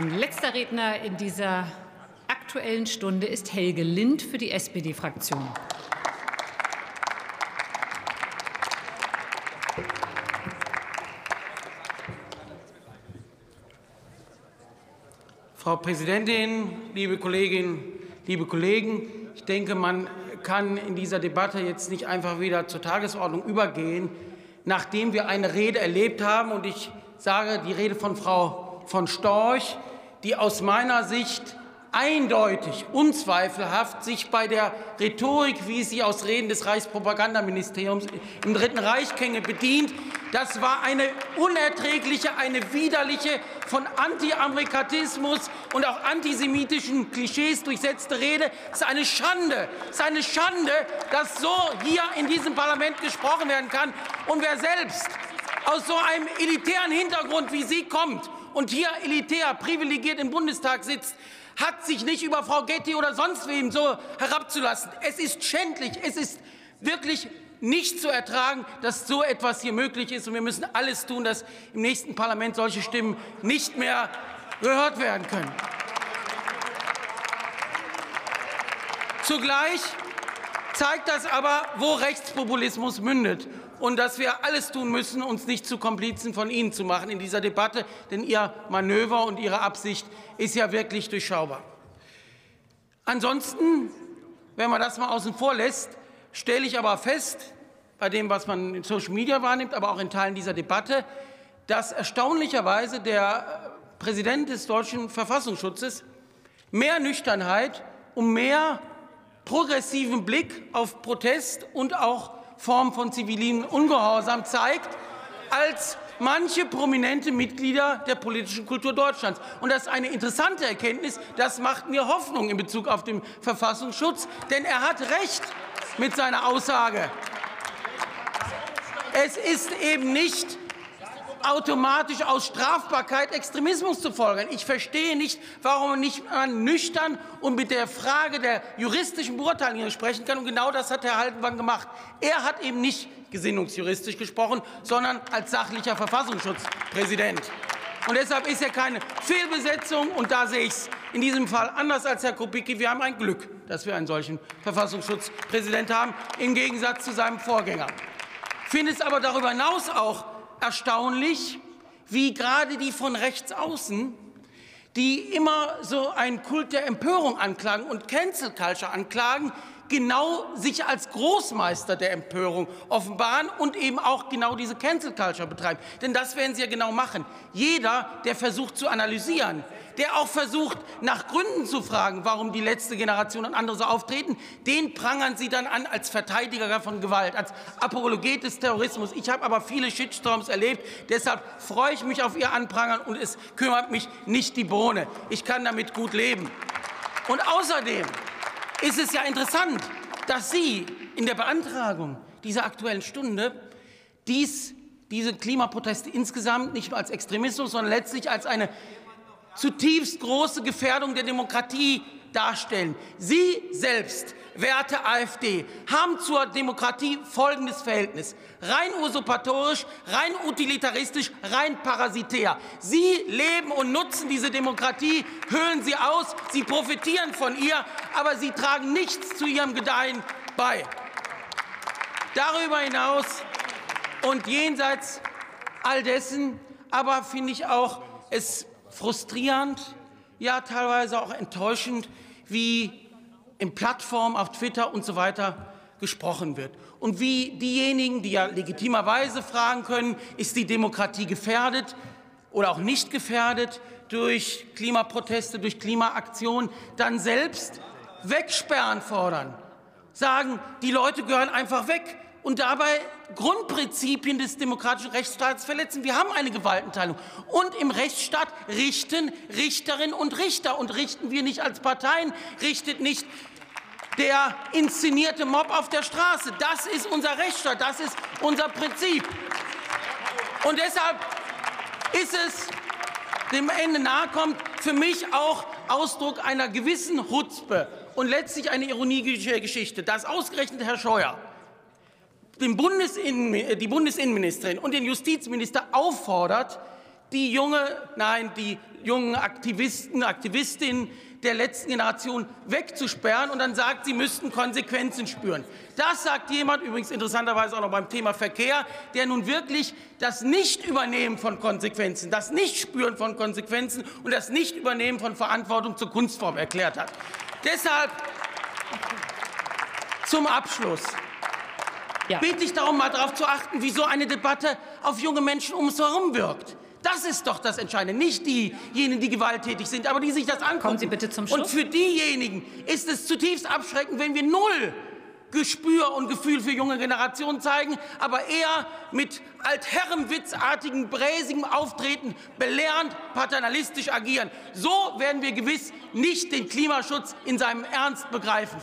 Und letzter Redner in dieser Aktuellen Stunde ist Helge Lind für die SPD-Fraktion. Frau Präsidentin, liebe Kolleginnen, liebe Kollegen! Ich denke, man kann in dieser Debatte jetzt nicht einfach wieder zur Tagesordnung übergehen, nachdem wir eine Rede erlebt haben. Und ich sage die Rede von Frau von Storch, die aus meiner Sicht eindeutig, unzweifelhaft sich bei der Rhetorik, wie sie aus Reden des Reichspropagandaministeriums im Dritten Reich kenne, bedient. Das war eine unerträgliche, eine widerliche, von Anti-Amerikanismus und auch antisemitischen Klischees durchsetzte Rede. Es ist eine Schande, es ist eine Schande, dass so hier in diesem Parlament gesprochen werden kann. Und wer selbst aus so einem elitären Hintergrund wie Sie kommt und hier elitär privilegiert im Bundestag sitzt, hat sich nicht über Frau Getty oder sonst wem so herabzulassen. Es ist schändlich, es ist wirklich nicht zu ertragen, dass so etwas hier möglich ist. Und wir müssen alles tun, dass im nächsten Parlament solche Stimmen nicht mehr gehört werden können. Zugleich zeigt das aber, wo Rechtspopulismus mündet und dass wir alles tun müssen, uns nicht zu Komplizen von Ihnen zu machen in dieser Debatte, denn Ihr Manöver und Ihre Absicht ist ja wirklich durchschaubar. Ansonsten, wenn man das mal außen vor lässt, stelle ich aber fest, bei dem, was man in Social Media wahrnimmt, aber auch in Teilen dieser Debatte, dass erstaunlicherweise der Präsident des deutschen Verfassungsschutzes mehr Nüchternheit und mehr progressiven Blick auf Protest und auch Form von zivilen Ungehorsam zeigt, als manche prominente Mitglieder der politischen Kultur Deutschlands. Und das ist eine interessante Erkenntnis. Das macht mir Hoffnung in Bezug auf den Verfassungsschutz, denn er hat recht mit seiner Aussage. Es ist eben nicht automatisch aus Strafbarkeit Extremismus zu folgern. Ich verstehe nicht, warum man nicht nüchtern und mit der Frage der juristischen Beurteilung hier sprechen kann. Und genau das hat Herr Haldenwang gemacht. Er hat eben nicht gesinnungsjuristisch gesprochen, sondern als sachlicher Verfassungsschutzpräsident. Und deshalb ist er keine Fehlbesetzung. Und da sehe ich es in diesem Fall anders als Herr Kubicki. Wir haben ein Glück, dass wir einen solchen Verfassungsschutzpräsident haben, im Gegensatz zu seinem Vorgänger. Ich finde es aber darüber hinaus auch erstaunlich, wie gerade die von rechts außen, die immer so einen Kult der Empörung anklagen und Cancel Culture anklagen, genau sich als Großmeister der Empörung offenbaren und eben auch genau diese Cancel Culture betreiben. Denn das werden sie ja genau machen. Jeder, der versucht zu analysieren, der auch versucht, nach Gründen zu fragen, warum die letzte Generation und andere so auftreten, den prangern Sie dann an als Verteidiger von Gewalt, als Apologet des Terrorismus. Ich habe aber viele Shitstorms erlebt, deshalb freue ich mich auf Ihr Anprangern und es kümmert mich nicht die Bohne. Ich kann damit gut leben. Und außerdem ist es ja interessant, dass Sie in der Beantragung dieser Aktuellen Stunde dies, diese Klimaproteste insgesamt nicht nur als Extremismus, sondern letztlich als eine zutiefst große Gefährdung der Demokratie darstellen. Sie selbst, werte AfD, haben zur Demokratie folgendes Verhältnis. Rein usurpatorisch, rein utilitaristisch, rein parasitär. Sie leben und nutzen diese Demokratie, höhlen sie aus, sie profitieren von ihr, aber sie tragen nichts zu ihrem Gedeihen bei. Darüber hinaus und jenseits all dessen, aber finde ich auch, es frustrierend, ja teilweise auch enttäuschend, wie in Plattformen auf Twitter und so weiter gesprochen wird. Und wie diejenigen, die ja legitimerweise fragen können, ist die Demokratie gefährdet oder auch nicht gefährdet durch Klimaproteste, durch Klimaaktionen, dann selbst wegsperren fordern, sagen, die Leute gehören einfach weg und dabei Grundprinzipien des demokratischen Rechtsstaats verletzen. Wir haben eine Gewaltenteilung. Und im Rechtsstaat richten Richterinnen und Richter. Und richten wir nicht als Parteien, richtet nicht der inszenierte Mob auf der Straße. Das ist unser Rechtsstaat, das ist unser Prinzip. Und deshalb ist es dem Ende nahe kommt, für mich auch Ausdruck einer gewissen Hutzpe und letztlich eine ironische Geschichte, dass ausgerechnet Herr Scheuer Bundesinnen, die Bundesinnenministerin und den Justizminister auffordert, die junge, nein, die jungen Aktivisten, Aktivistinnen der letzten Generation wegzusperren und dann sagt, sie müssten Konsequenzen spüren. Das sagt jemand, übrigens interessanterweise auch noch beim Thema Verkehr, der nun wirklich das Nichtübernehmen von Konsequenzen, das Nichtspüren von Konsequenzen und das Nichtübernehmen von Verantwortung zur Kunstform erklärt hat. Deshalb zum Abschluss ja. bitte ich darum, mal darauf zu achten, wie so eine Debatte auf junge Menschen um uns herum wirkt. Das ist doch das Entscheidende, nicht diejenigen, die gewalttätig sind, aber die sich das angucken. Kommen Sie bitte zum Schluss. Und für diejenigen ist es zutiefst abschreckend, wenn wir null Gespür und Gefühl für junge Generationen zeigen, aber eher mit altherrenwitzartigen, bräsigem Auftreten belehrend, paternalistisch agieren. So werden wir gewiss nicht den Klimaschutz in seinem Ernst begreifen.